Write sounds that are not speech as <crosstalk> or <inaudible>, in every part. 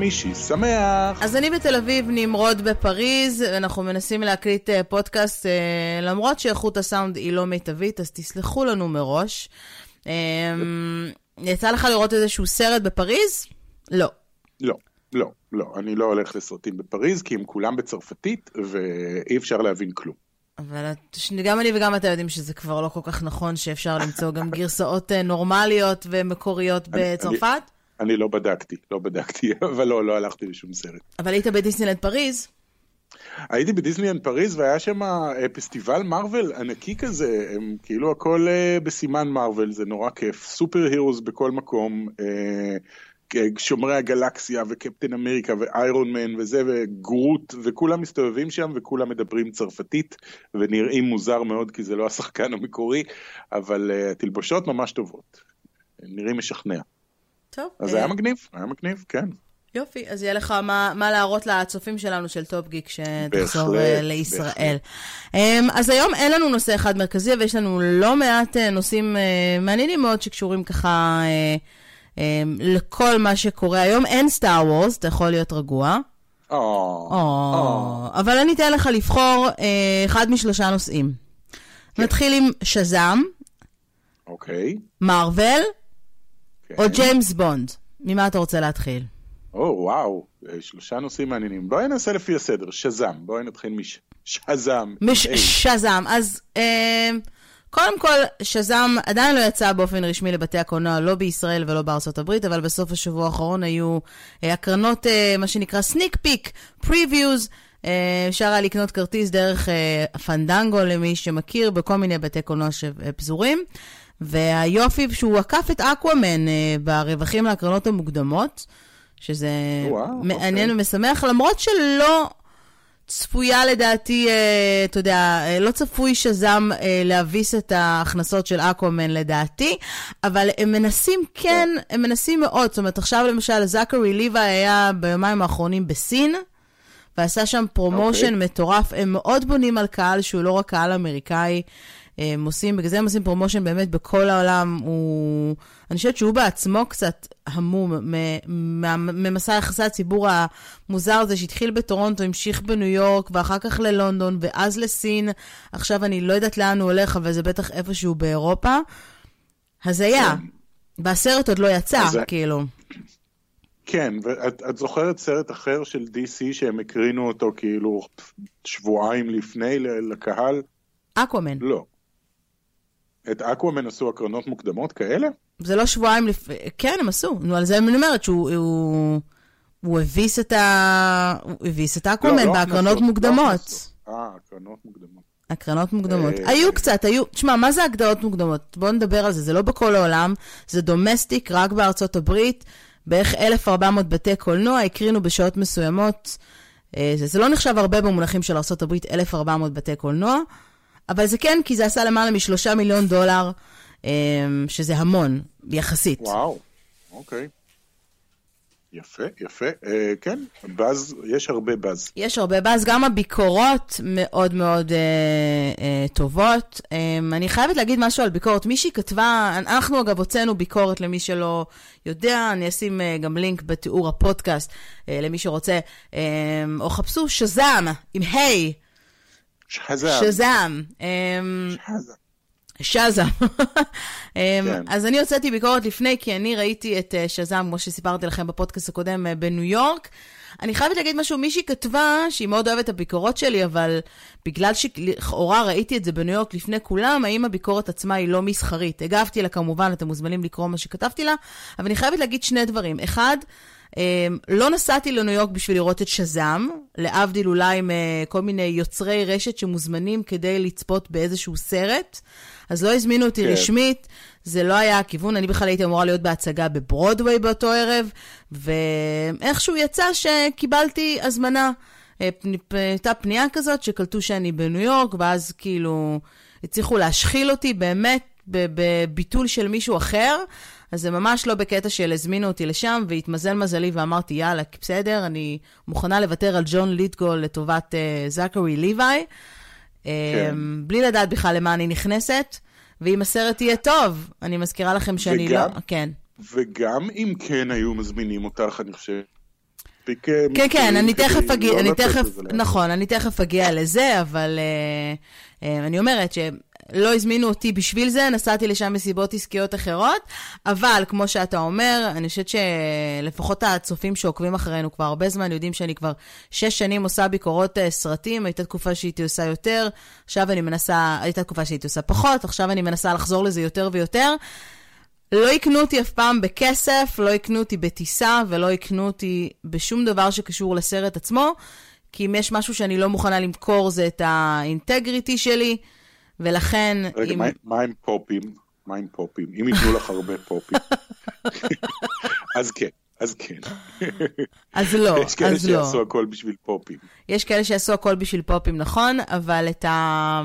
חמישי שמח! אז אני בתל אביב, נמרוד בפריז, אנחנו מנסים להקליט אה, פודקאסט, אה, למרות שאיכות הסאונד היא לא מיטבית, אז תסלחו לנו מראש. אה, יצא לך לראות איזשהו סרט בפריז? לא. לא, לא, לא. אני לא הולך לסרטים בפריז, כי הם כולם בצרפתית, ואי אפשר להבין כלום. אבל גם אני וגם אתה יודעים שזה כבר לא כל כך נכון שאפשר למצוא גם גרסאות נורמליות ומקוריות בצרפת. אני, אני לא בדקתי, לא בדקתי, <laughs> אבל לא, לא הלכתי לשום סרט. אבל היית בדיסנילנד פריז? הייתי בדיסנילנד פריז והיה שם אה, פסטיבל מארוול ענקי כזה, הם כאילו הכל אה, בסימן מארוול, זה נורא כיף, סופר הירוס בכל מקום, אה, שומרי הגלקסיה וקפטן אמריקה ואיירון מן וזה וגרוט וכולם מסתובבים שם וכולם מדברים צרפתית ונראים מוזר מאוד כי זה לא השחקן המקורי, אבל התלבושות ממש טובות, נראים משכנע. טוב. אז זה היה מגניב, היה מגניב, כן. יופי, אז יהיה לך מה, מה להראות לצופים שלנו של טופ גיק שתחזור בהחלט, לישראל. בהחלט. אז היום אין לנו נושא אחד מרכזי, אבל יש לנו לא מעט נושאים מעניינים מאוד שקשורים ככה לכל מה שקורה היום. אין Star Wars, אתה יכול להיות רגוע. Oh, oh, oh. אבל אני אתן לך לבחור אחד משלושה נושאים. כן. נתחיל עם שזאם. אוקיי. מארוול. או ג'יימס בונד. ממה אתה רוצה להתחיל? או, וואו, שלושה נושאים מעניינים. בואי נעשה לפי הסדר, שזם. בואי נתחיל משזם. משזם. אז אה, קודם כל, שזם עדיין לא יצא באופן רשמי לבתי הקולנוע, לא בישראל ולא בארצות הברית, אבל בסוף השבוע האחרון היו אה, הקרנות, אה, מה שנקרא סניק פיק, previews. אפשר היה לקנות כרטיס דרך פנדנגו למי שמכיר, בכל מיני בתי קולנוע שפזורים. והיופי שהוא עקף את אקוואמן אה, ברווחים להקרנות המוקדמות, שזה וואו, מעניין אוקיי. ומשמח, למרות שלא צפויה לדעתי, אה, אתה יודע, אה, לא צפוי שזם להביס את ההכנסות של אקוואמן לדעתי, אבל הם מנסים כן, הם מנסים מאוד. זאת אומרת, עכשיו למשל, זכרי ליווי היה ביומיים האחרונים בסין. ועשה שם promotion okay. אוקיי. מטורף. הם מאוד בונים על קהל שהוא לא רק קהל אמריקאי, הם עושים, בגלל זה הם עושים promotion באמת בכל העולם. הוא, אני חושבת שהוא בעצמו קצת המום ממסע יחסי הציבור המוזר הזה שהתחיל בטורונטו, המשיך בניו יורק, ואחר כך ללונדון, ואז לסין. עכשיו אני לא יודעת לאן הוא הולך, אבל זה בטח איפשהו באירופה. הזיה. כן. והסרט עוד לא יצא, אז... כאילו. כן, ואת את זוכרת סרט אחר של DC שהם הקרינו אותו כאילו שבועיים לפני לקהל? אקוומן. לא. את אקוואמן עשו הקרנות מוקדמות כאלה? זה לא שבועיים לפני, כן, הם עשו. נו, על זה אני אומרת שהוא... הוא... הוא הביס את ה... הוא הביס את אקוואמן לא, לא בהקרנות לא מוקדמות. אה, הקרנות מוקדמות. הקרנות מוקדמות. אה, היו קצת, היו... תשמע, מה זה הקרנות מוקדמות? בואו נדבר על זה, זה לא בכל העולם, זה דומסטיק, רק בארצות הברית. בערך 1,400 בתי קולנוע הקרינו בשעות מסוימות. אה, זה, זה לא נחשב הרבה במונחים של ארה"ב, 1,400 בתי קולנוע. אבל זה כן, כי זה עשה למעלה משלושה מיליון דולר, אמ, שזה המון, יחסית. וואו, אוקיי. יפה, יפה. אה, כן, באז, יש הרבה באז. יש הרבה באז, גם הביקורות מאוד מאוד אה, אה, טובות. אה, אני חייבת להגיד משהו על ביקורת. מישהי כתבה, אנחנו אגב הוצאנו ביקורת למי שלא יודע, אני אשים אה, גם לינק בתיאור הפודקאסט אה, למי שרוצה, אה, או חפשו שזם עם היי. Hey, שזם. שזם. שזם. כן. אז אני הוצאתי ביקורת לפני, כי אני ראיתי את אה, שזם, כמו שסיפרתי לכם בפודקאסט הקודם, אה, בניו יורק. אני חייבת להגיד משהו, מישהי כתבה שהיא מאוד אוהבת את הביקורות שלי, אבל בגלל שלכאורה ראיתי את זה בניו יורק לפני כולם, האם הביקורת עצמה היא לא מסחרית? הגבתי לה כמובן, אתם מוזמנים לקרוא מה שכתבתי לה, אבל אני חייבת להגיד שני דברים. אחד, לא נסעתי לניו יורק בשביל לראות את שזם, להבדיל אולי מכל מיני יוצרי רשת שמוזמנים כדי לצפות באיזשהו סרט. אז לא הזמינו אותי כן. רשמית, זה לא היה הכיוון, אני בכלל הייתי אמורה להיות בהצגה בברודוויי באותו ערב, ואיכשהו יצא שקיבלתי הזמנה. אה, הייתה פנייה כזאת שקלטו שאני בניו יורק, ואז כאילו הצליחו להשחיל אותי באמת בביטול של מישהו אחר. אז זה ממש לא בקטע של הזמינו אותי לשם, והתמזל מזלי ואמרתי, יאללה, בסדר, אני מוכנה לוותר על ג'ון ליטגול לטובת uh, זכרי ליוואי, um, בלי לדעת בכלל למה אני נכנסת, ואם הסרט יהיה טוב, אני מזכירה לכם שאני וגם, לא... כן. וגם אם כן היו מזמינים אותך, אני חושב... מספיק... כן, כן, אני תכף אגיע, לא אני תכף. נכון, אני תכף אגיע לזה, אבל אה, אה, אני אומרת שלא הזמינו אותי בשביל זה, נסעתי לשם מסיבות עסקיות אחרות, אבל כמו שאתה אומר, אני חושבת שלפחות הצופים שעוקבים אחרינו כבר הרבה זמן יודעים שאני כבר שש שנים עושה ביקורות אה, סרטים, הייתה תקופה שהייתי עושה יותר, עכשיו אני מנסה, הייתה תקופה שהייתי עושה פחות, עכשיו אני מנסה לחזור לזה יותר ויותר. לא יקנו אותי אף פעם בכסף, לא יקנו אותי בטיסה ולא יקנו אותי בשום דבר שקשור לסרט עצמו, כי אם יש משהו שאני לא מוכנה למכור זה את האינטגריטי שלי, ולכן... רגע, אם... מה- מה עם פופים? מה עם פופים? אם ייתנו לך הרבה פופים. <laughs> אז כן, אז כן. אז לא, יש כאלה אז לא. שיעשו הכל בשביל פופים. יש כאלה שיעשו הכל בשביל פופים, נכון, אבל את, ה...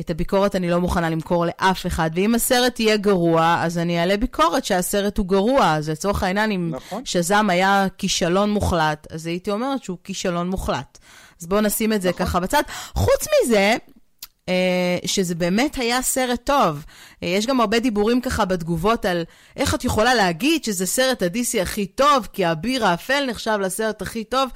את הביקורת אני לא מוכנה למכור לאף אחד. ואם הסרט יהיה גרוע, אז אני אעלה ביקורת שהסרט הוא גרוע. אז לצורך העניין, אם נכון. שזם היה כישלון מוחלט, אז הייתי אומרת שהוא כישלון מוחלט. אז בואו נשים את זה נכון. ככה בצד. חוץ מזה, אה, שזה באמת היה סרט טוב. אה, יש גם הרבה דיבורים ככה בתגובות על איך את יכולה להגיד שזה סרט הדיסי הכי טוב, כי האביר האפל נחשב לסרט הכי טוב.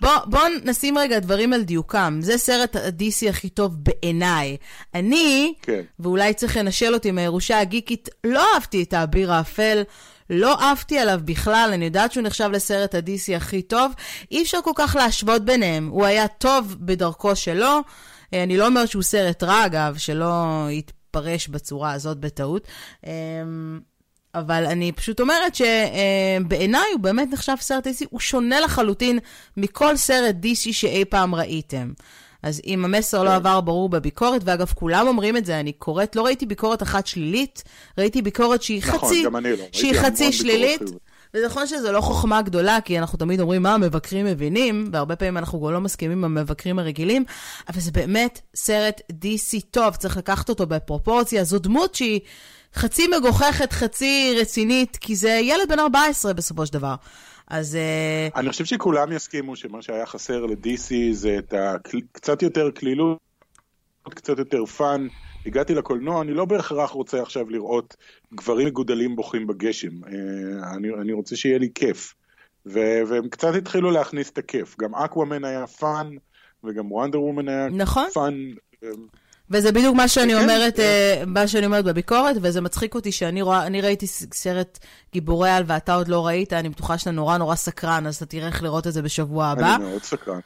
בוא, בוא נשים רגע דברים על דיוקם. זה סרט הדיסי הכי טוב בעיניי. אני, כן. ואולי צריך לנשל אותי מהירושה הגיקית, לא אהבתי את האביר האפל. לא עפתי עליו בכלל, אני יודעת שהוא נחשב לסרט הדיסי הכי טוב. אי אפשר כל כך להשוות ביניהם. הוא היה טוב בדרכו שלו. אה, אני לא אומרת שהוא סרט רע, אגב, שלא יתפרש בצורה הזאת בטעות. אבל אני פשוט אומרת שבעיניי הוא באמת נחשב סרט DC, הוא שונה לחלוטין מכל סרט DC שאי פעם ראיתם. אז אם המסר לא עבר ברור בביקורת, ואגב, כולם אומרים את זה, אני קוראת, לא ראיתי ביקורת אחת שלילית, ראיתי ביקורת שהיא נכון, חצי, גם אני לא. שהיא חצי שלילית. וזה נכון שזו לא חוכמה גדולה, כי אנחנו תמיד אומרים מה המבקרים מבינים, והרבה פעמים אנחנו גם לא מסכימים עם המבקרים הרגילים, אבל זה באמת סרט DC טוב, צריך לקחת אותו בפרופורציה. זו דמות שהיא חצי מגוחכת, חצי רצינית, כי זה ילד בן 14 בסופו של דבר. אז אה, אני חושב שכולם יסכימו שמה שהיה חסר ל-DC זה את הקצת יותר קלילות, קצת יותר fun. הגעתי לקולנוע, אני לא בהכרח רוצה עכשיו לראות גברים מגודלים בוכים בגשם. אה, אני, אני רוצה שיהיה לי כיף. ו- והם קצת התחילו להכניס את הכיף. גם אקוואמן היה fun, וגם וונדר וומן היה נכון. fun. וזה בדיוק מה שאני כן, אומרת, כן. אה, מה שאני אומרת בביקורת, וזה מצחיק אותי שאני רואה, אני ראיתי סרט גיבורי על ואתה עוד לא ראית, אני בטוחה שאתה נורא נורא סקרן, אז אתה תראה איך לראות את זה בשבוע הבא. אני מאוד סקרן.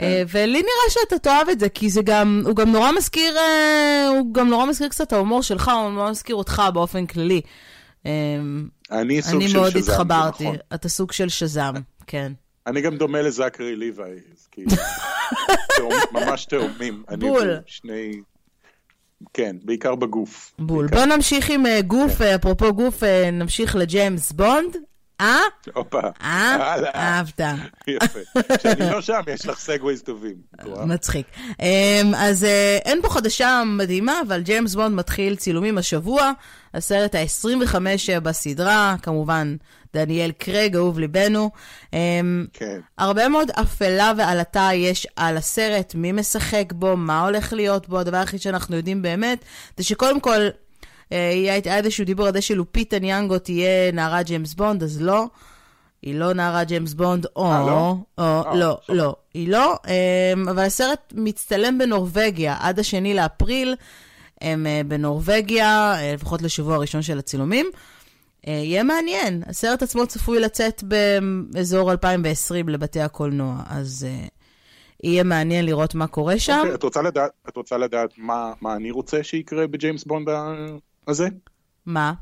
אה, ולי נראה שאתה תאהב את זה, כי זה גם, הוא גם נורא מזכיר, אה, הוא גם נורא מזכיר קצת את ההומור שלך, הוא נורא מזכיר אותך באופן כללי. אני סוג אני של מאוד שזם, זה התחברתי, נכון. אתה סוג של שזם, כן. אני גם דומה לזכרי ליוואי, אז כאילו, <laughs> ממש תאומים. אני בול. והוא שני... כן, בעיקר בגוף. בול. בעיקר. בוא נמשיך עם אה, גוף, אה, אפרופו גוף, אה, נמשיך לג'יימס בונד. אה? הופה. אה? אהבת. יפה. כשאני לא שם, יש לך segues טובים. <laughs> מצחיק. אמ, אז אה, אין פה חדשה מדהימה, אבל ג'יימס בונד מתחיל צילומים השבוע, הסרט ה-25 בסדרה, כמובן דניאל קרייג, אהוב ליבנו. אמ, כן. הרבה מאוד אפלה ועלטה יש על הסרט, מי משחק בו, מה הולך להיות בו, הדבר היחיד שאנחנו יודעים באמת, זה שקודם כל, אה, היה היה איזשהו דיבור על זה שלופיטה ניאנגו תהיה נערת ג'יימס בונד, אז לא. היא לא נערת ג'יימס בונד, או, אה, לא? או, אה, לא, סבבה. לא, היא לא, אמ, אבל הסרט מצטלם בנורבגיה עד השני לאפריל, הם אה, בנורבגיה, אה, לפחות לשבוע הראשון של הצילומים. אה, יהיה מעניין, הסרט עצמו צפוי לצאת באזור 2020 לבתי הקולנוע, אז אה, יהיה מעניין לראות מה קורה שם. אוקיי, את רוצה לדעת, מה, מה אני רוצה שיקרה בג'יימס בונד הזה? מה?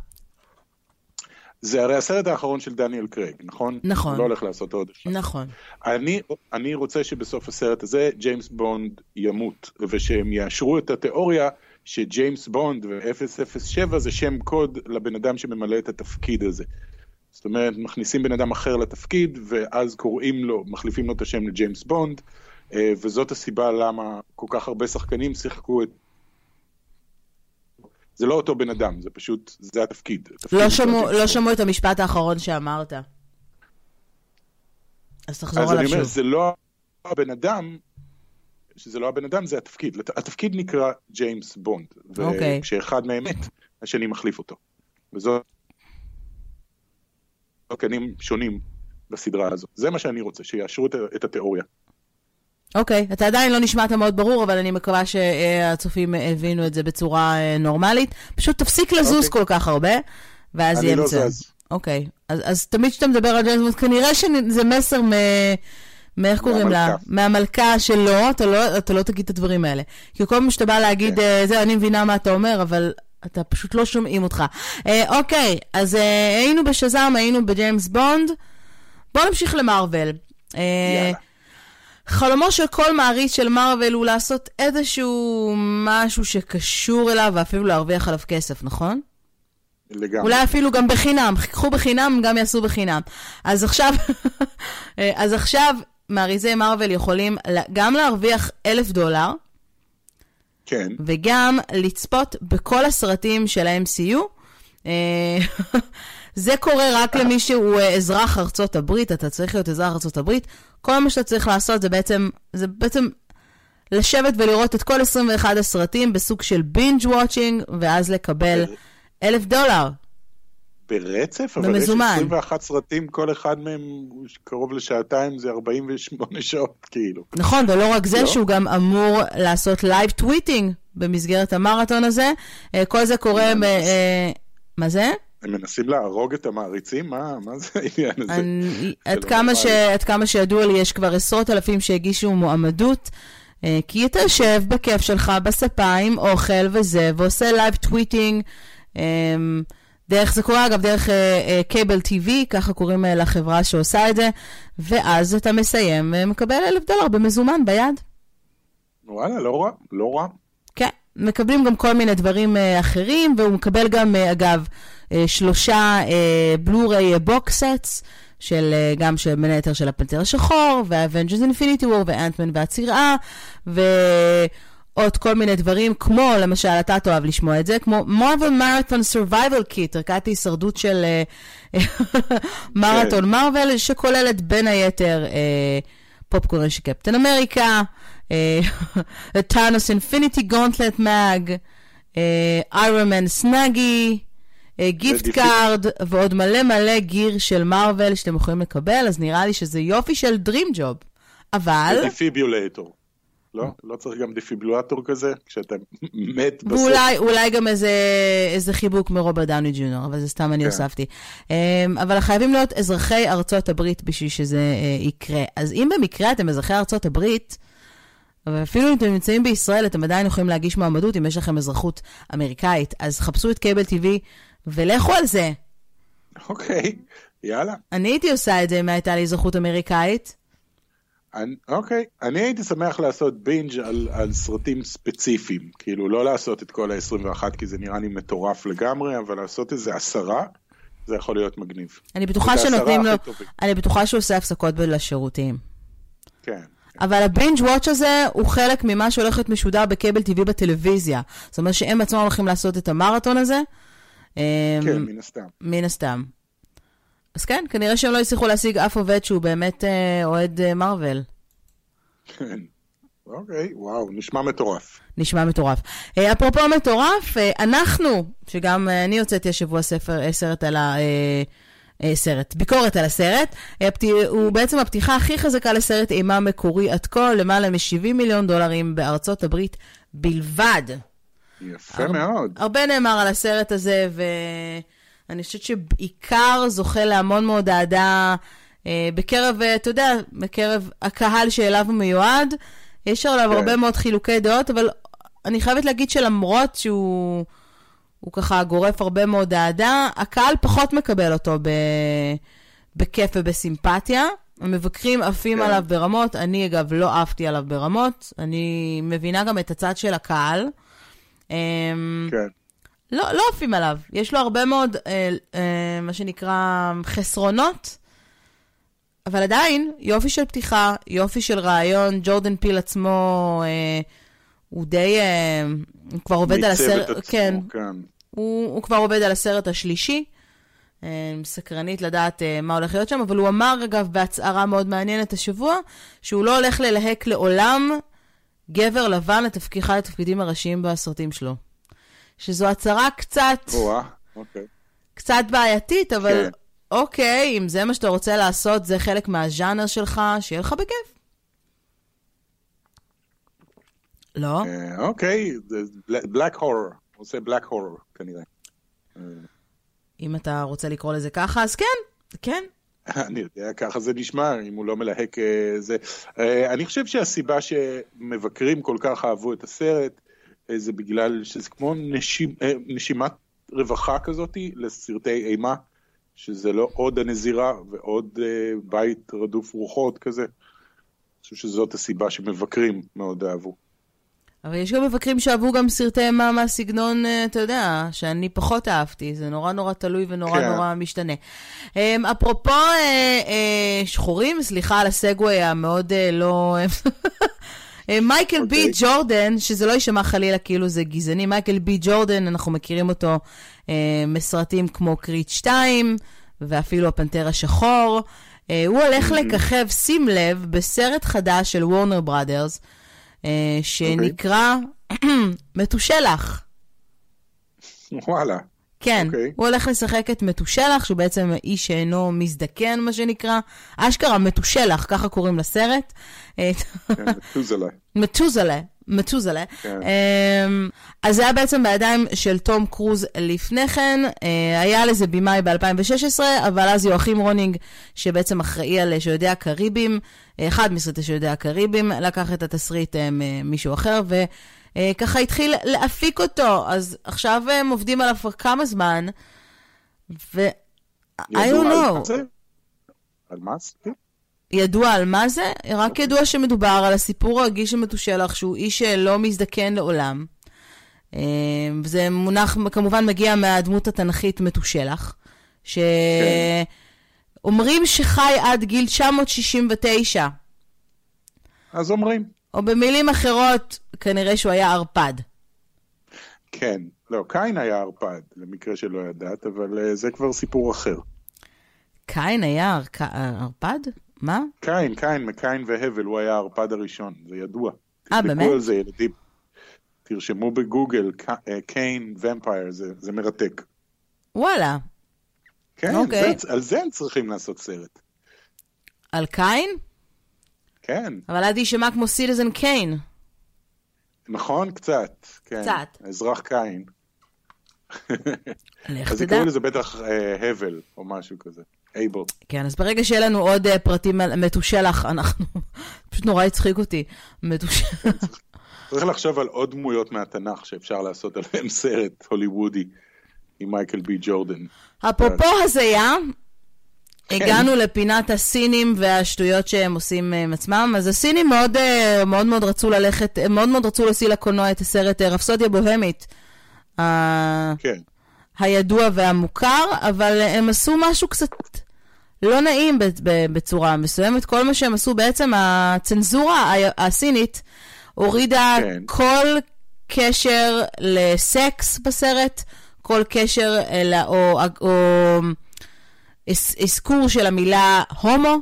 זה הרי הסרט האחרון של דניאל קרייג, נכון? נכון. הוא לא הולך לעשות עוד אחד. נכון. אני, אני רוצה שבסוף הסרט הזה ג'יימס בונד ימות, ושהם יאשרו את התיאוריה שג'יימס בונד ו-007 זה שם קוד לבן אדם שממלא את התפקיד הזה. זאת אומרת, מכניסים בן אדם אחר לתפקיד, ואז קוראים לו, מחליפים לו את השם לג'יימס בונד, אה, וזאת הסיבה למה כל כך הרבה שחקנים שיחקו את... זה לא אותו בן אדם, זה פשוט, זה התפקיד. התפקיד לא שמעו- לא. שמעו את המשפט האחרון שאמרת. אז תחזור אז עליו אני אומר, שוב. זה לא הבן אדם, שזה לא הבן אדם, זה התפקיד. התפקיד נקרא ג'יימס בונד. אוקיי. וכשאחד מהם מת, השני מחליף אותו. וזו שחקנים שונים בסדרה הזו. זה מה שאני רוצה, שיאשרו את התיאוריה. אוקיי, okay, אתה עדיין לא נשמעת מאוד ברור, אבל אני מקווה שהצופים הבינו את זה בצורה אה, נורמלית. פשוט תפסיק לזוז okay. אוקיי. כל כך הרבה, ואז יהיה מצוין. אני לא זז. אוקיי, okay. אז, אז תמיד כשאתה מדבר על ג'יימס בונד, כנראה שזה מסר מ... מאיך קוראים לה? מהמלכה שלו, אתה לא, אתה לא תגיד את הדברים האלה. כי כל פעם שאתה בא להגיד, כן. אה, זה, אני מבינה מה אתה אומר, אבל אתה פשוט לא שומעים אותך. אה, אוקיי, אז אה, היינו בשזם, היינו בג'יימס בונד. בואו נמשיך למרוויל. אה, יאללה. חלומו של כל מעריץ של מארוול הוא לעשות איזשהו משהו שקשור אליו ואפילו להרוויח עליו כסף, נכון? לגמרי. אולי אפילו גם בחינם, קחו בחינם, גם יעשו בחינם. אז עכשיו, <laughs> אז עכשיו מעריצי מארוול יכולים גם להרוויח אלף דולר, כן. וגם לצפות בכל הסרטים של ה-MCU. <laughs> זה קורה רק למי שהוא אה, אזרח ארצות הברית, אתה צריך להיות אזרח ארצות הברית. כל מה שאתה צריך לעשות זה בעצם, זה בעצם לשבת ולראות את כל 21 הסרטים בסוג של בינג' וואצ'ינג, ואז לקבל אלף דולר. ברצף? אבל במזומן. יש 21 סרטים, כל אחד מהם קרוב לשעתיים, זה 48 <laughs> שעות, כאילו. נכון, ולא רק זה, לא? שהוא גם אמור לעשות live tweeting במסגרת המרתון הזה. אה, כל זה קורה. אה, מה זה? הם מנסים להרוג את המעריצים? מה, מה זה העניין הזה? אני, עד, כמה ש, עד כמה שידוע לי, יש כבר עשרות אלפים שהגישו מועמדות. אה, כי אתה יושב בכיף שלך בספה עם אוכל וזה, ועושה live tweeting. דרך, זה קורה אגב דרך Cable uh, TV, ככה קוראים uh, לחברה שעושה את זה, ואז אתה מסיים ומקבל אלף דולר במזומן ביד. וואלה, לא רע, לא רע. כן, מקבלים גם כל מיני דברים uh, אחרים, והוא מקבל גם, uh, אגב, שלושה בלו-ריי box sets, של, uh, גם של, בין היתר של הפנתר השחור, וה Avengers Infinity War, ואנטמן והצרעה, ו... עוד כל מיני דברים, כמו למשל, אתה תאהב לשמוע את זה, כמו Marvel <laughs> marathon survival kit, ערכת הישרדות של מרתון מרוויל, שכוללת בין היתר uh, פופקורן של קפטן אמריקה, Thanos Infinity Gauntlet mug, Iron Man Snuggie, gift card, ועוד מלא מלא gear של מרוויל שאתם יכולים לקבל, אז נראה לי שזה יופי של Dream Job. אבל... ודפיברילטור. לא? לא צריך גם דפיברילטור כזה, כשאתה <laughs> מת בסוף. ואולי אולי גם איזה, איזה חיבוק מרוברט דאוני ג'וניור, אבל זה סתם אני כן. הוספתי. Um, אבל חייבים להיות אזרחי ארצות הברית בשביל שזה uh, יקרה. אז אם במקרה אתם אזרחי ארצות הברית, ואפילו אם אתם נמצאים בישראל, אתם עדיין יכולים להגיש מועמדות אם יש לכם אזרחות אמריקאית. אז חפשו את קייבל TV ולכו על זה. אוקיי, יאללה. אני הייתי עושה את זה אם הייתה לי אזרחות אמריקאית. אני, אוקיי, אני הייתי שמח לעשות בינג' על, על סרטים ספציפיים, כאילו לא לעשות את כל ה-21 כי זה נראה לי מטורף לגמרי, אבל לעשות איזה עשרה, זה יכול להיות מגניב. אני בטוחה שנותנים לו, אני בטוחה שהוא עושה הפסקות לשירותים. כן. אבל הבינג' וואץ' הזה הוא חלק ממה שהולך להיות משודר בקבל TV בטלוויזיה. זאת אומרת שהם עצמם הולכים לעשות את המרתון הזה. כן, מן הסתם. מן הסתם. אז כן, כנראה שהם לא הצליחו להשיג אף עובד שהוא באמת אה, אוהד אה, מרוויל. כן. אוקיי, וואו, נשמע מטורף. נשמע מטורף. אה, אפרופו מטורף, אה, אנחנו, שגם אה, אני הוצאתי השבוע ספר, אה, סרט על ה... אה, אה, סרט, ביקורת על הסרט. אה, הוא בעצם הפתיחה הכי חזקה לסרט אימה מקורי עד כה, למעלה מ-70 מיליון דולרים בארצות הברית בלבד. יפה הר... מאוד. הרבה נאמר על הסרט הזה, ו... אני חושבת שבעיקר זוכה להמון מאוד אהדה אה, בקרב, אה, אתה יודע, בקרב הקהל שאליו הוא מיועד. יש עליו כן. הרבה מאוד חילוקי דעות, אבל אני חייבת להגיד שלמרות שהוא הוא ככה גורף הרבה מאוד אהדה, הקהל פחות מקבל אותו ב, בכיף ובסימפתיה. המבקרים עפים כן. עליו ברמות, אני אגב לא עפתי עליו ברמות, אני מבינה גם את הצד של הקהל. אמ, כן. לא, לא עפים עליו. יש לו הרבה מאוד, אה, אה, מה שנקרא, חסרונות, אבל עדיין, יופי של פתיחה, יופי של רעיון. ג'ורדן פיל עצמו, אה, הוא די, אה, הוא כבר עובד על הסרט, עצמו, כן, כן. הוא, הוא כבר עובד על הסרט השלישי. אה, סקרנית לדעת אה, מה הולך להיות שם, אבל הוא אמר, אגב, בהצהרה מאוד מעניינת השבוע, שהוא לא הולך ללהק לעולם גבר לבן לתפקיד אחד התפקידים הראשיים בסרטים שלו. שזו הצהרה קצת... או אוקיי. קצת בעייתית, אבל כן. אוקיי, אם זה מה שאתה רוצה לעשות, זה חלק מהז'אנר שלך, שיהיה לך בכיף. לא? אה, אוקיי, בלק הורר, עושה בלק הורר כנראה. אם אתה רוצה לקרוא לזה ככה, אז כן, כן. <laughs> אני יודע, ככה זה נשמע, אם הוא לא מלהק אה, זה. אה, אני חושב שהסיבה שמבקרים כל כך אהבו את הסרט, אה, זה בגלל שזה כמו נשימ, נשימת רווחה כזאת לסרטי אימה, שזה לא עוד הנזירה ועוד בית רדוף רוחות כזה. אני חושב שזאת הסיבה שמבקרים מאוד אהבו. אבל יש גם מבקרים שאהבו גם סרטי אימה מהסגנון, אה, אתה יודע, שאני פחות אהבתי. זה נורא נורא תלוי ונורא כן. נורא משתנה. אמ, אפרופו אה, אה, שחורים, סליחה על הסגווי המאוד לא... <laughs> מייקל בי אוקיי. ג'ורדן, שזה לא יישמע חלילה כאילו זה גזעני, מייקל בי ג'ורדן, אנחנו מכירים אותו מסרטים כמו קריט 2, ואפילו הפנתר השחור. הוא הולך לככב, שים לב, בסרט חדש של וורנר בראדרס, שנקרא <clears throat> מתושלח. וואלה. כן, okay. אוקיי. הוא הולך לשחק את מתושלח, שהוא בעצם איש שאינו מזדקן, מה שנקרא. אשכרה מתושלח, ככה קוראים לסרט. כן, מתוזלה. <laughs> מתוזלה, מתוזלה. כן. אמ, אז זה היה בעצם בידיים של תום קרוז לפני כן. אה, היה לזה במאי ב-2016, אבל אז יואכים רונינג, שבעצם אחראי על שיודעי הקריבים, אחד מסרטי שיודעי הקריבים, לקח את התסריט אה, ממישהו אחר, וככה התחיל להפיק אותו. אז עכשיו הם עובדים עליו כבר כמה זמן, ו... I don't know. על מה זה? ידוע על מה זה? רק ידוע שמדובר על הסיפור הרגיש של מתושלח, שהוא איש שלא מזדקן לעולם. אה, וזה מונח, כמובן מגיע מהדמות התנכית מתושלח, שאומרים שחי עד גיל 969. אז אומרים. או במילים אחרות, כנראה שהוא היה ערפד. כן, לא, קין היה ערפד, למקרה שלא ידעת, אבל uh, זה כבר סיפור אחר. קין היה ערפד? מה? קין, קין, מקין והבל, הוא היה הערפד הראשון, זה ידוע. אה, באמת? על זה, ילדים. תרשמו בגוגל, אה, קיין ומפייר, זה, זה מרתק. וואלה. כן, אוקיי. זה, על זה הם צריכים לעשות סרט. על קיין? כן. אבל אז יישמע כמו סיטיזן קיין. נכון, קצת. כן. קצת. אזרח קיין. לך אז יקראו לזה בטח אה, הבל או משהו כזה. אייבל. כן, אז ברגע שיהיה לנו עוד uh, פרטים על מתושלח, אנחנו... <laughs> פשוט נורא הצחיק אותי. מתושלח. צריך לחשוב על עוד דמויות מהתנ"ך שאפשר לעשות עליהם <laughs> סרט הוליוודי עם מייקל בי ג'ורדן. אפרופו הזיה, כן. הגענו לפינת הסינים והשטויות שהם עושים עם עצמם. אז הסינים מאוד אה, מאוד, מאוד רצו ללכת, מאוד מאוד רצו להוציא לקולנוע את הסרט אה, רפסודיה בוהמית. כן. הידוע והמוכר, אבל הם עשו משהו קצת לא נעים בצורה מסוימת. כל מה שהם עשו, בעצם הצנזורה הסינית הורידה כן. כל קשר לסקס בסרט, כל קשר, אלא, או, או אזכור של המילה הומו,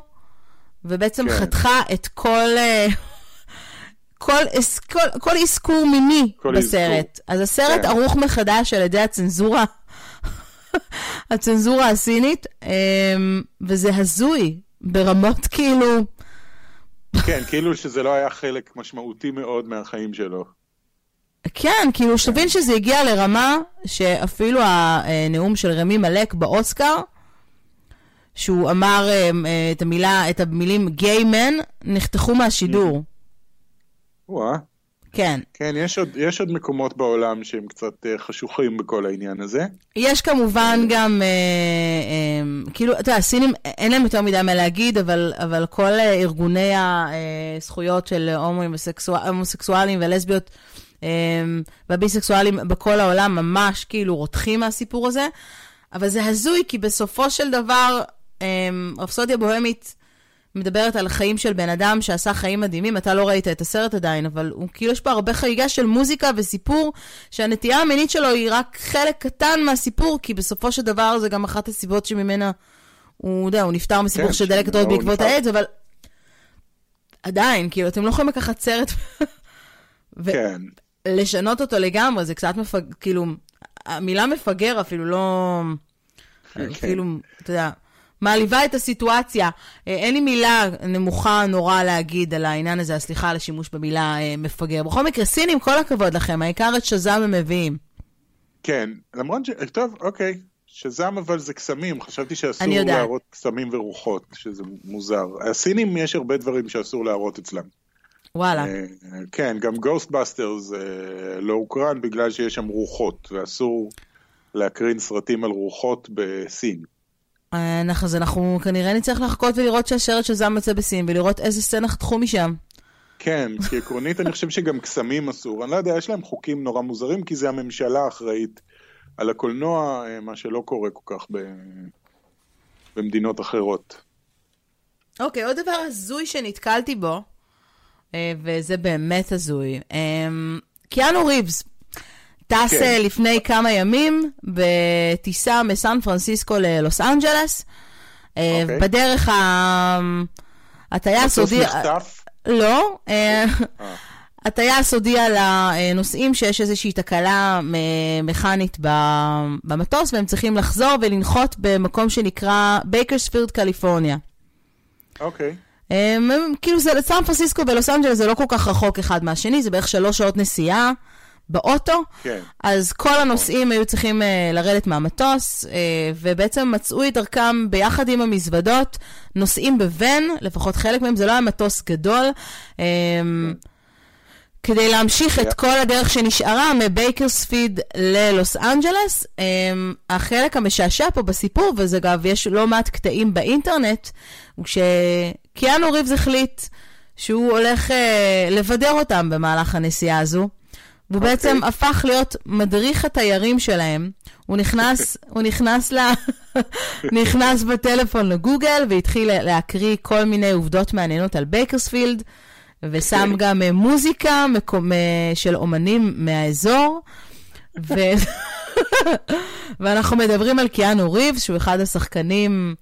ובעצם כן. חתכה את כל... כל, כל, כל אזכור מיני כל בסרט. אזכור. אז הסרט כן. ערוך מחדש על ידי הצנזורה <laughs> הצנזורה הסינית, אמ, וזה הזוי ברמות כאילו... כן, כאילו שזה לא היה חלק משמעותי מאוד מהחיים שלו. כן, כאילו שתבין שזה הגיע לרמה שאפילו הנאום של רמי מלק באוסקר, שהוא אמר אמ, את המילה, את המילים גיי מן, נחתכו מהשידור. וואה. כן. כן, יש עוד, יש עוד מקומות בעולם שהם קצת uh, חשוכים בכל העניין הזה. יש כמובן גם, uh, um, כאילו, אתה יודע, הסינים, אין להם יותר מדי מה להגיד, אבל, אבל כל uh, ארגוני הזכויות של הומוסקסואלים ולסביות um, והביסקסואלים בכל העולם ממש כאילו רותחים מהסיפור הזה. אבל זה הזוי, כי בסופו של דבר, רפסודיה בוהמית, מדברת על חיים של בן אדם שעשה חיים מדהימים, אתה לא ראית את הסרט עדיין, אבל הוא כאילו יש פה הרבה חגיגה של מוזיקה וסיפור, שהנטייה המינית שלו היא רק חלק קטן מהסיפור, כי בסופו של דבר זה גם אחת הסיבות שממנה הוא, יודע, הוא נפטר מסיפור כן, של דלקת עוד בעקבות האיידס, אבל עדיין, כאילו, אתם לא יכולים לקחת סרט <laughs> ולשנות כן. אותו לגמרי, זה קצת מפג... כאילו, המילה מפגר אפילו לא... כן. כאילו, אתה יודע... מעליבה את הסיטואציה. אה, אין לי מילה נמוכה נורא להגיד על העניין הזה, סליחה על השימוש במילה אה, מפגר. בכל מקרה, סינים, כל הכבוד לכם, העיקר את שזם הם מביאים. כן, למרות ש... טוב, אוקיי. שזם אבל זה קסמים, חשבתי שאסור להראות קסמים ורוחות, שזה מוזר. הסינים יש הרבה דברים שאסור להראות אצלם. וואלה. כן, גם גוסטבאסטרס לא הוקרן בגלל שיש שם רוחות, ואסור להקרין סרטים על רוחות בסין. אז אנחנו כנראה נצטרך לחכות ולראות ששזאם יוצא בסין, ולראות איזה סצנה חתכו משם. כן, כי עקרונית אני חושב שגם קסמים אסור. אני לא יודע, יש להם חוקים נורא מוזרים, כי זה הממשלה האחראית על הקולנוע, מה שלא קורה כל כך ב... במדינות אחרות. אוקיי, עוד דבר הזוי שנתקלתי בו, אה, וזה באמת הזוי. אה, קיאנו ריבס טס כן. אה, לפני כמה ימים בטיסה מסן פרנסיסקו ללוס אנג'לס. אוקיי. בדרך ה... הטייס הודיע... לא. הטייס הודיע לנוסעים שיש איזושהי תקלה מכנית במטוס, והם צריכים לחזור ולנחות במקום שנקרא בייקרספילד, קליפורניה. אוקיי. הם, כאילו זה סן פרנסיסקו ולוס אנג'לס זה לא כל כך רחוק אחד מהשני, זה בערך שלוש שעות נסיעה באוטו. כן. אז כל הנוסעים היו צריכים uh, לרדת מהמטוס, uh, ובעצם מצאו את דרכם ביחד עם המזוודות, נוסעים בוון, לפחות חלק מהם, זה לא היה מטוס גדול. Um, כדי להמשיך את כל הדרך שנשארה מבייקרספילד ללוס אנג'לס. Um, החלק המשעשע פה בסיפור, וזה אגב, יש לא מעט קטעים באינטרנט, הוא כשקיאנו ריבס החליט שהוא הולך uh, לבדר אותם במהלך הנסיעה הזו. והוא okay. בעצם אוקיי. הפך להיות מדריך התיירים שלהם. הוא נכנס, <laughs> הוא נכנס, ל... <laughs> נכנס בטלפון לגוגל והתחיל להקריא כל מיני עובדות מעניינות על בייקרספילד. ושם okay. גם אה, מוזיקה מקום, של אומנים מהאזור. ו... <laughs> ואנחנו מדברים על קיאנו ריבס, שהוא אחד השחקנים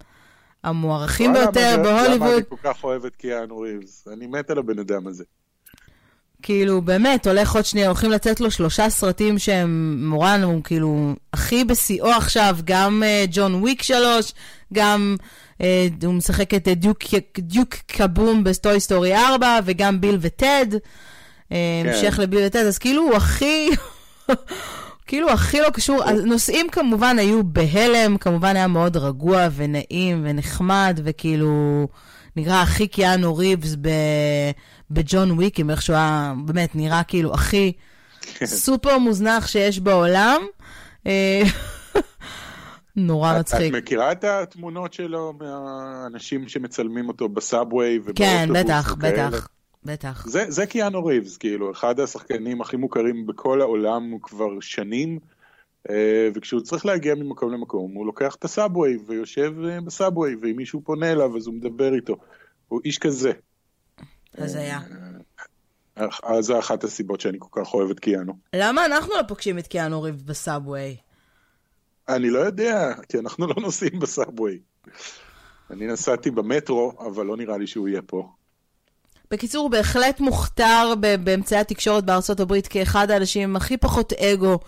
המוערכים ביותר בהוליווד. למה אני כל כך אוהב את קיאנו ריבס? אני מת על הבן אדם הזה. כאילו, באמת, הולך עוד שנייה, הולכים לתת לו שלושה סרטים שהם מורן, הוא כאילו הכי בשיאו עכשיו, גם uh, ג'ון וויק שלוש, גם אה, הוא משחק את דיוק, דיוק קבום בטוי סטורי 4, וגם ביל וטד, אה, כן. המשך לביל וטד, אז כאילו הוא הכי... <laughs> כאילו הכי לא קשור, הנוסעים כמובן היו בהלם, כמובן היה מאוד רגוע ונעים ונחמד, וכאילו נראה הכי קיאנו ריבס ב... בג'ון וויק, איך שהוא היה באמת נראה כאילו הכי. <laughs> סופר מוזנח שיש בעולם. אה, <laughs> נורא מצחיק. את מכירה את התמונות שלו מהאנשים שמצלמים אותו בסאבווי כן, בטח, בטח. בטח. זה, זה קיאנו ריבס, כאילו, אחד השחקנים הכי מוכרים בכל העולם כבר שנים, וכשהוא צריך להגיע ממקום למקום, הוא לוקח את הסאבווי ויושב אה, בסאבווי, ואם מישהו פונה אליו אז הוא מדבר איתו. הוא איש כזה. הזיה. אז אה, זו אחת הסיבות שאני כל כך אוהב את קיאנו. למה אנחנו לא פוגשים את קיאנו ריב בסאבווי? אני לא יודע, כי אנחנו לא נוסעים בסאבווי. אני נסעתי במטרו, אבל לא נראה לי שהוא יהיה פה. בקיצור, הוא בהחלט מוכתר באמצעי התקשורת בארצות הברית כאחד האנשים עם הכי פחות אגו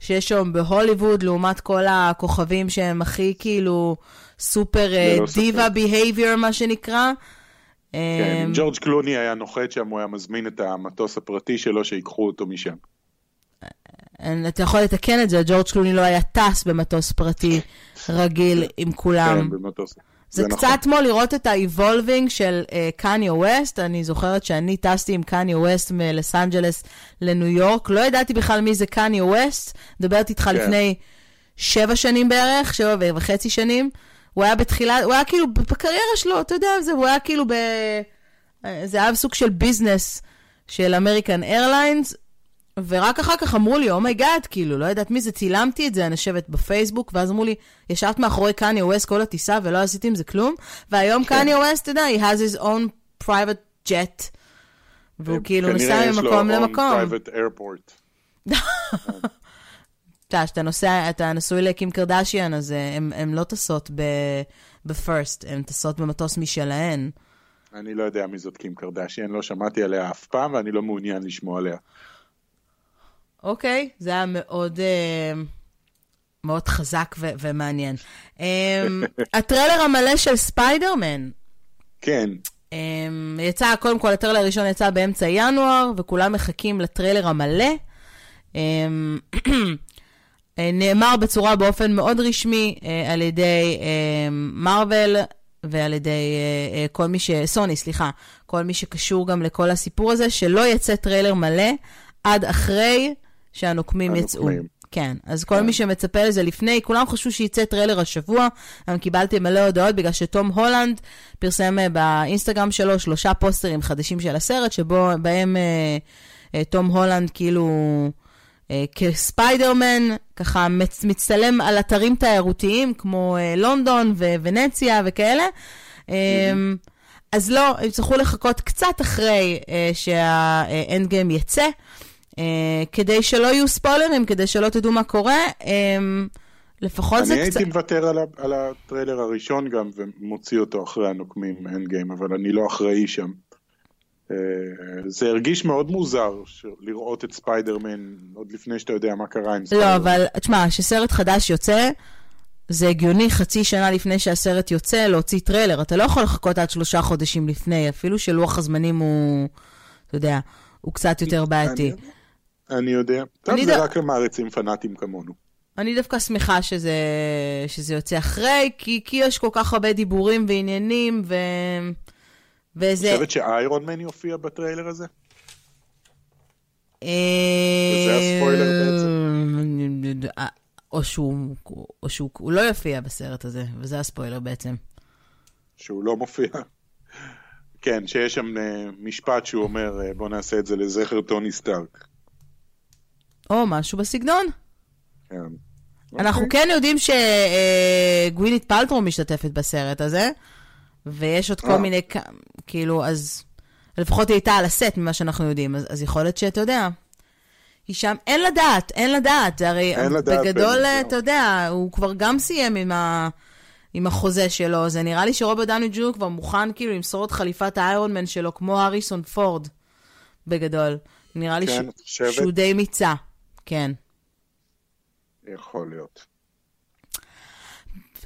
שיש שם בהוליווד, לעומת כל הכוכבים שהם הכי כאילו סופר דיבה בהייביור, מה שנקרא. כן, אמ, ג'ורג' קלוני היה נוחת שם, הוא היה מזמין את המטוס הפרטי שלו שיקחו אותו משם. אה, אתה יכול לתקן את זה, ג'ורג' קלוני לא היה טס במטוס פרטי רגיל עם כולם. כן, במטוס. זה, זה קצת נכון. כמו לראות את ה evolving של קניה uh, ווסט. אני זוכרת שאני טסתי עם קניה ווסט מלוס אנג'לס לניו יורק. לא ידעתי בכלל מי זה קניה ווסט. מדברת איתך כן. לפני שבע שנים בערך, שבע וחצי שנים. הוא היה בתחילה, הוא היה כאילו, בקריירה שלו, אתה יודע, זה, הוא היה כאילו ב... זה היה סוג של ביזנס של אמריקן איירליינס, ורק אחר כך אמרו לי, oh my God, כאילו, לא יודעת מי זה, צילמתי את זה, אני יושבת בפייסבוק, ואז אמרו לי, ישבת מאחורי קניה ווסט כל הטיסה ולא עשיתי עם זה כלום, והיום קניה ווסט, אתה יודע, he has his own private jet, והוא כאילו נסע ממקום למקום. כנראה יש לו own private airport. <laughs> אתה כשאתה נוסע, אתה נשוי לקים קרדשיאן, אז אה, הן לא טסות בפרסט, הן טסות במטוס משלהן. אני לא יודע מי זאת קים קרדשיאן, לא שמעתי עליה אף פעם, ואני לא מעוניין לשמוע עליה. אוקיי, זה היה מאוד... אה, מאוד חזק ו- ומעניין. Um, <laughs> הטריילר המלא של ספיידרמן. כן. Um, יצא, קודם כל, הטריילר הראשון יצא באמצע ינואר, וכולם מחכים לטריילר המלא. Um, <clears throat> נאמר בצורה באופן מאוד רשמי uh, על ידי מארוול uh, ועל ידי uh, כל מי ש... סוני, סליחה, כל מי שקשור גם לכל הסיפור הזה, שלא יצא טריילר מלא עד אחרי שהנוקמים יצאו. כן, אז כל. מי שמצפה לזה לפני, כולם חשבו שייצא טריילר השבוע, גם קיבלתי מלא הודעות בגלל שתום הולנד פרסם uh, באינסטגרם שלו שלושה פוסטרים חדשים של הסרט, שבהם uh, uh, תום הולנד כאילו... אה, כספיידרמן, ככה מצ, מצטלם על אתרים תיירותיים כמו אה, לונדון וונציה וכאלה. Mm-hmm. אז לא, הם יצטרכו לחכות קצת אחרי שהאנד גיים יצא, כדי שלא יהיו ספוילרים, כדי שלא תדעו מה קורה. לפחות זה קצת... אני הייתי מוותר על, על הטריילר הראשון גם ומוציא אותו אחרי הנוקמים אנד גיים, אבל אני לא אחראי שם. אה, זה הרגיש מאוד מוזר לראות את ספיידרמן עוד לפני שאתה יודע מה קרה עם לא, ספיידרמן. לא, אבל תשמע, כשסרט חדש יוצא, זה הגיוני חצי שנה לפני שהסרט יוצא להוציא טריילר. אתה לא יכול לחכות עד שלושה חודשים לפני, אפילו שלוח הזמנים הוא, אתה יודע, הוא קצת יותר בעייתי. אני יודע. טוב, זה ד... רק למעריצים פנאטים כמונו. אני דווקא שמחה שזה, שזה יוצא אחרי, כי, כי יש כל כך הרבה דיבורים ועניינים, ו... וזה... אני חושבת שאיירון מן יופיע בטריילר הזה? וזה הספוילר בעצם. או שהוא, או שהוא לא יופיע בסרט הזה, וזה הספוילר בעצם. שהוא לא מופיע. כן, שיש שם אה, משפט שהוא אומר, אה, בוא נעשה את זה לזכר טוני סטארק. או משהו בסגנון. כן. אנחנו אוקיי. כן יודעים שגווינית אה, פלטרו משתתפת בסרט הזה. ויש עוד כל מיני, כאילו, אז לפחות היא הייתה על הסט ממה שאנחנו יודעים, אז, אז יכול להיות שאתה יודע, היא שם, אין לדעת, אין לדעת, זה הרי אין לדעת בגדול, אתה יודע, הוא כבר גם סיים עם, ה, עם החוזה שלו, זה נראה לי שרוברט דאוני ג'ו כבר מוכן כאילו למסור את חליפת האיירון מן שלו, כמו אריסון פורד, בגדול. נראה לי כן, ש... שהוא די מיצה, כן. יכול להיות.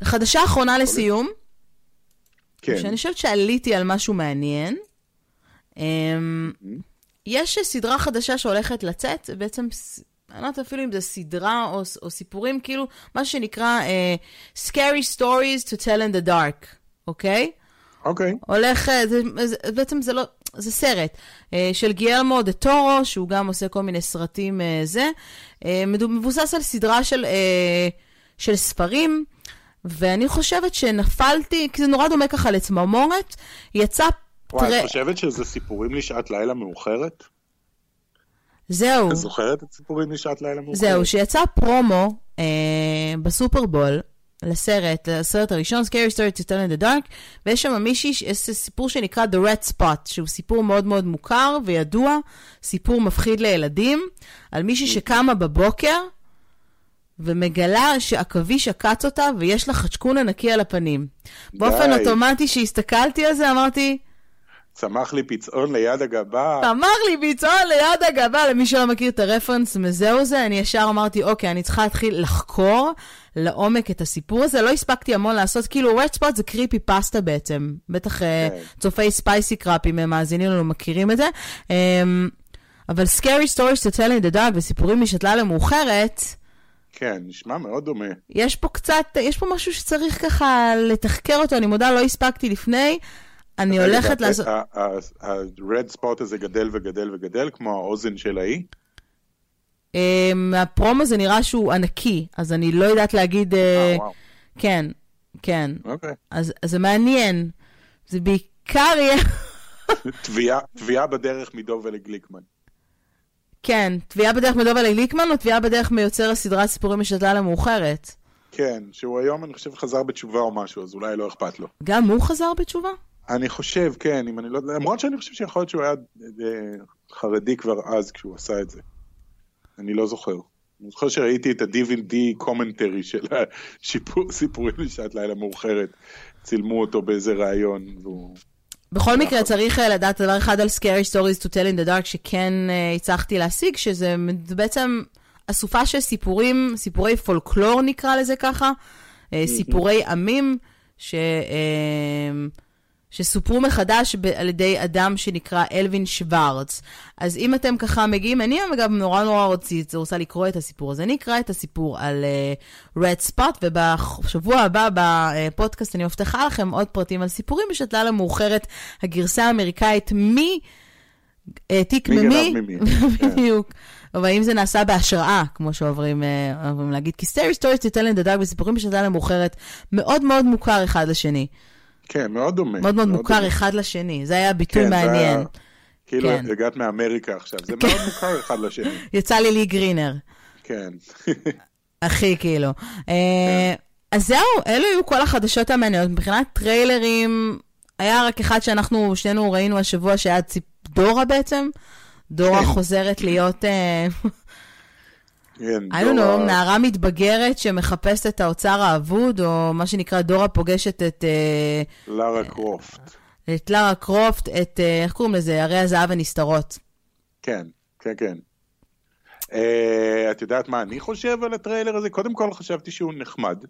חדשה אחרונה לסיום. כן. שאני חושבת שעליתי על משהו מעניין. אמ, יש סדרה חדשה שהולכת לצאת, בעצם, אני לא יודעת אפילו אם זה סדרה או, או סיפורים, כאילו, מה שנקרא uh, Scary Stories to Tell in the Dark, אוקיי? Okay? אוקיי. Okay. הולך, אה, זה, זה, בעצם זה לא, זה סרט uh, של גיאלמו דה טורו, שהוא גם עושה כל מיני סרטים uh, זה, uh, מבוסס על סדרה של, uh, של ספרים. ואני חושבת שנפלתי, כי זה נורא דומה ככה לצמרמורת, יצא... וואי, טר... את חושבת שזה סיפורים לשעת לילה מאוחרת? זהו. את זוכרת את סיפורים לשעת לילה מאוחרת? זהו, שיצא פרומו אה, בסופרבול לסרט, לסרט הראשון, Scary Story to Tell in the Dark, ויש שם מישהי, יש סיפור שנקרא The Red Spot, שהוא סיפור מאוד מאוד מוכר וידוע, סיפור מפחיד לילדים, על מישהי שקמה בבוקר, ומגלה שעכביש עקץ אותה ויש לה חצ'קון ענקי על הפנים. די. באופן אוטומטי שהסתכלתי על זה, אמרתי... צמח לי פצעון ליד הגבה. צמח לי פצעון ליד הגבה, למי שלא מכיר את הרפרנס מזהו זה, אני ישר אמרתי, אוקיי, אני צריכה להתחיל לחקור לעומק את הסיפור הזה. לא הספקתי המון לעשות, כאילו, רד ספוט זה creepypasta בעצם. בטח אה, כן. צופי ספייסי קראפ, אם הם מאזינים לנו, מכירים את זה. אמ, אבל Scary Stories to tell in the dark וסיפורים משתלה למאוחרת, כן, נשמע מאוד דומה. יש פה קצת, יש פה משהו שצריך ככה לתחקר אותו, אני מודה, לא הספקתי לפני. אני הולכת לעשות... ה-red spot הזה גדל וגדל וגדל, כמו האוזן של האי? אמ, זה נראה שהוא ענקי, אז אני לא יודעת להגיד... אה, אה, וואו. כן, כן. אוקיי. אז זה מעניין. זה בעיקר יהיה... <laughs> תביעה בדרך מדובל לגליקמן. כן, תביעה בדרך מדובה לליקמן או תביעה בדרך מיוצר הסדרת סיפורים משתלה למאוחרת? כן, שהוא היום, אני חושב, חזר בתשובה או משהו, אז אולי לא אכפת לו. גם הוא חזר בתשובה? אני חושב, כן, אם אני לא... למרות שאני חושב שיכול להיות שהוא היה אה, חרדי כבר אז כשהוא עשה את זה. אני לא זוכר. אני זוכר שראיתי את ה-DVD קומנטרי של הסיפורים לשעת לילה מאוחרת. צילמו אותו באיזה ראיון, והוא... בכל מקרה, צריך אה, לדעת דבר אחד על Scary Stories to Tell in the Dark, שכן uh, הצלחתי להשיג, שזה בעצם אסופה של סיפורים, סיפורי פולקלור נקרא לזה ככה, אה, סיפורי עמים, ש... אה, שסופרו מחדש ב- על ידי אדם שנקרא אלווין שוורץ. אז אם אתם ככה מגיעים, אני אגב נורא נורא רוצית, רוצה לקרוא את הסיפור הזה. אני אקרא את הסיפור על uh, רד ספוט, ובשבוע הבא בפודקאסט אני מבטיחה לכם עוד פרטים על סיפורים בשתלה למאוחרת, הגרסה האמריקאית מי... אה, תיק מי ממי. <laughs> בדיוק. אבל אם זה נעשה בהשראה, כמו שאוהבים אה, להגיד, כי סטרי סטוריס טיטל אין דדג וסיפורים בשתלה למאוחרת, מאוד מאוד מוכר אחד לשני. כן, מאוד דומה. מאוד מאוד מוכר דומה. אחד לשני, זה היה ביטוי כן, זה היה- מעניין. כאילו, כן. הגעת מאמריקה עכשיו, זה מאוד מוכר אחד לשני. <laughs> יצא לי לי גרינר, כן. <laughs> הכי כאילו. אה, אז זהו, אלו היו כל החדשות המעניינות. מבחינת טריילרים, היה רק אחד שאנחנו שנינו ראינו השבוע, שהיה ציפ- דורה בעצם. דורה כן. חוזרת להיות, אה, כן, I don't דור know, נערה מתבגרת שמחפשת את האוצר האבוד, או מה שנקרא דורה פוגשת את, אה, לארה קרופט. את לארה קרופט, את, אה, איך קוראים לזה? הרי הזהב הנסתרות. כן, כן, כן. אה, את יודעת מה אני חושב על הטריילר הזה? קודם כל חשבתי שהוא נחמד.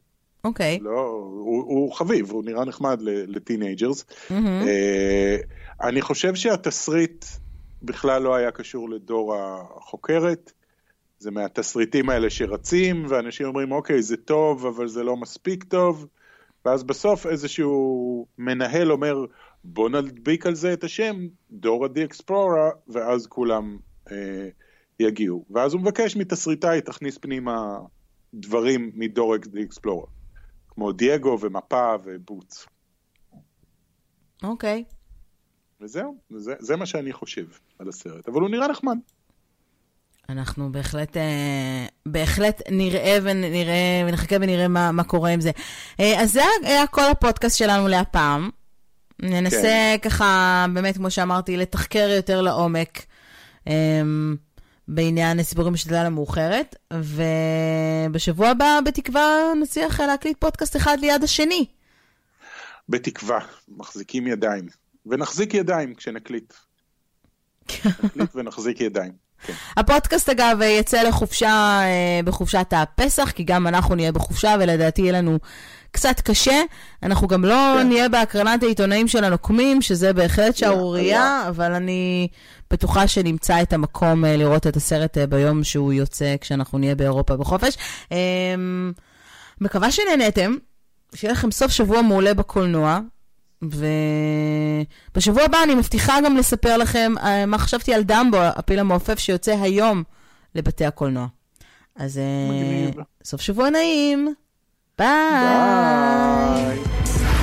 אוקיי. לא, הוא, הוא חביב, הוא נראה נחמד ל teenagers. מהמם. אה, אני חושב שהתסריט בכלל לא היה קשור לדורה החוקרת. זה מהתסריטים האלה שרצים, ואנשים אומרים, אוקיי, זה טוב, אבל זה לא מספיק טוב. ואז בסוף איזשהו מנהל אומר, בוא נדביק על זה את השם, דורה די אקספלורה, ואז כולם אה, יגיעו. ואז הוא מבקש מתסריטאי, תכניס פנימה דברים מדורה די אקספלורה. כמו דייגו ומפה ובוץ. אוקיי. וזהו, זה, זה מה שאני חושב על הסרט. אבל הוא נראה נחמד. אנחנו בהחלט, אה, בהחלט נראה ונראה, ונחכה ונראה מה, מה קורה עם זה. אה, אז זה היה כל הפודקאסט שלנו להפעם. ננסה כן. ככה, באמת, כמו שאמרתי, לתחקר יותר לעומק אה, בעניין סיפורים בשתלה למאוחרת, ובשבוע הבא, בתקווה, נצליח להקליט פודקאסט אחד ליד השני. בתקווה, מחזיקים ידיים. ונחזיק ידיים כשנקליט. <laughs> נקליט ונחזיק ידיים. כן. הפודקאסט, אגב, יצא לחופשה אה, בחופשת הפסח, כי גם אנחנו נהיה בחופשה, ולדעתי יהיה לנו קצת קשה. אנחנו גם לא כן. נהיה בהקרנת העיתונאים של הנוקמים, שזה בהחלט שערורייה. אבל אני בטוחה שנמצא את המקום אה, לראות את הסרט אה, ביום שהוא יוצא, כשאנחנו נהיה באירופה בחופש. אה, מקווה שנהנתם, שיהיה לכם סוף שבוע מעולה בקולנוע. ובשבוע הבא אני מבטיחה גם לספר לכם אה, מה חשבתי על דמבו, הפיל המעופף שיוצא היום לבתי הקולנוע. אז אה, מגניב. סוף שבוע נעים. ביי. ביי.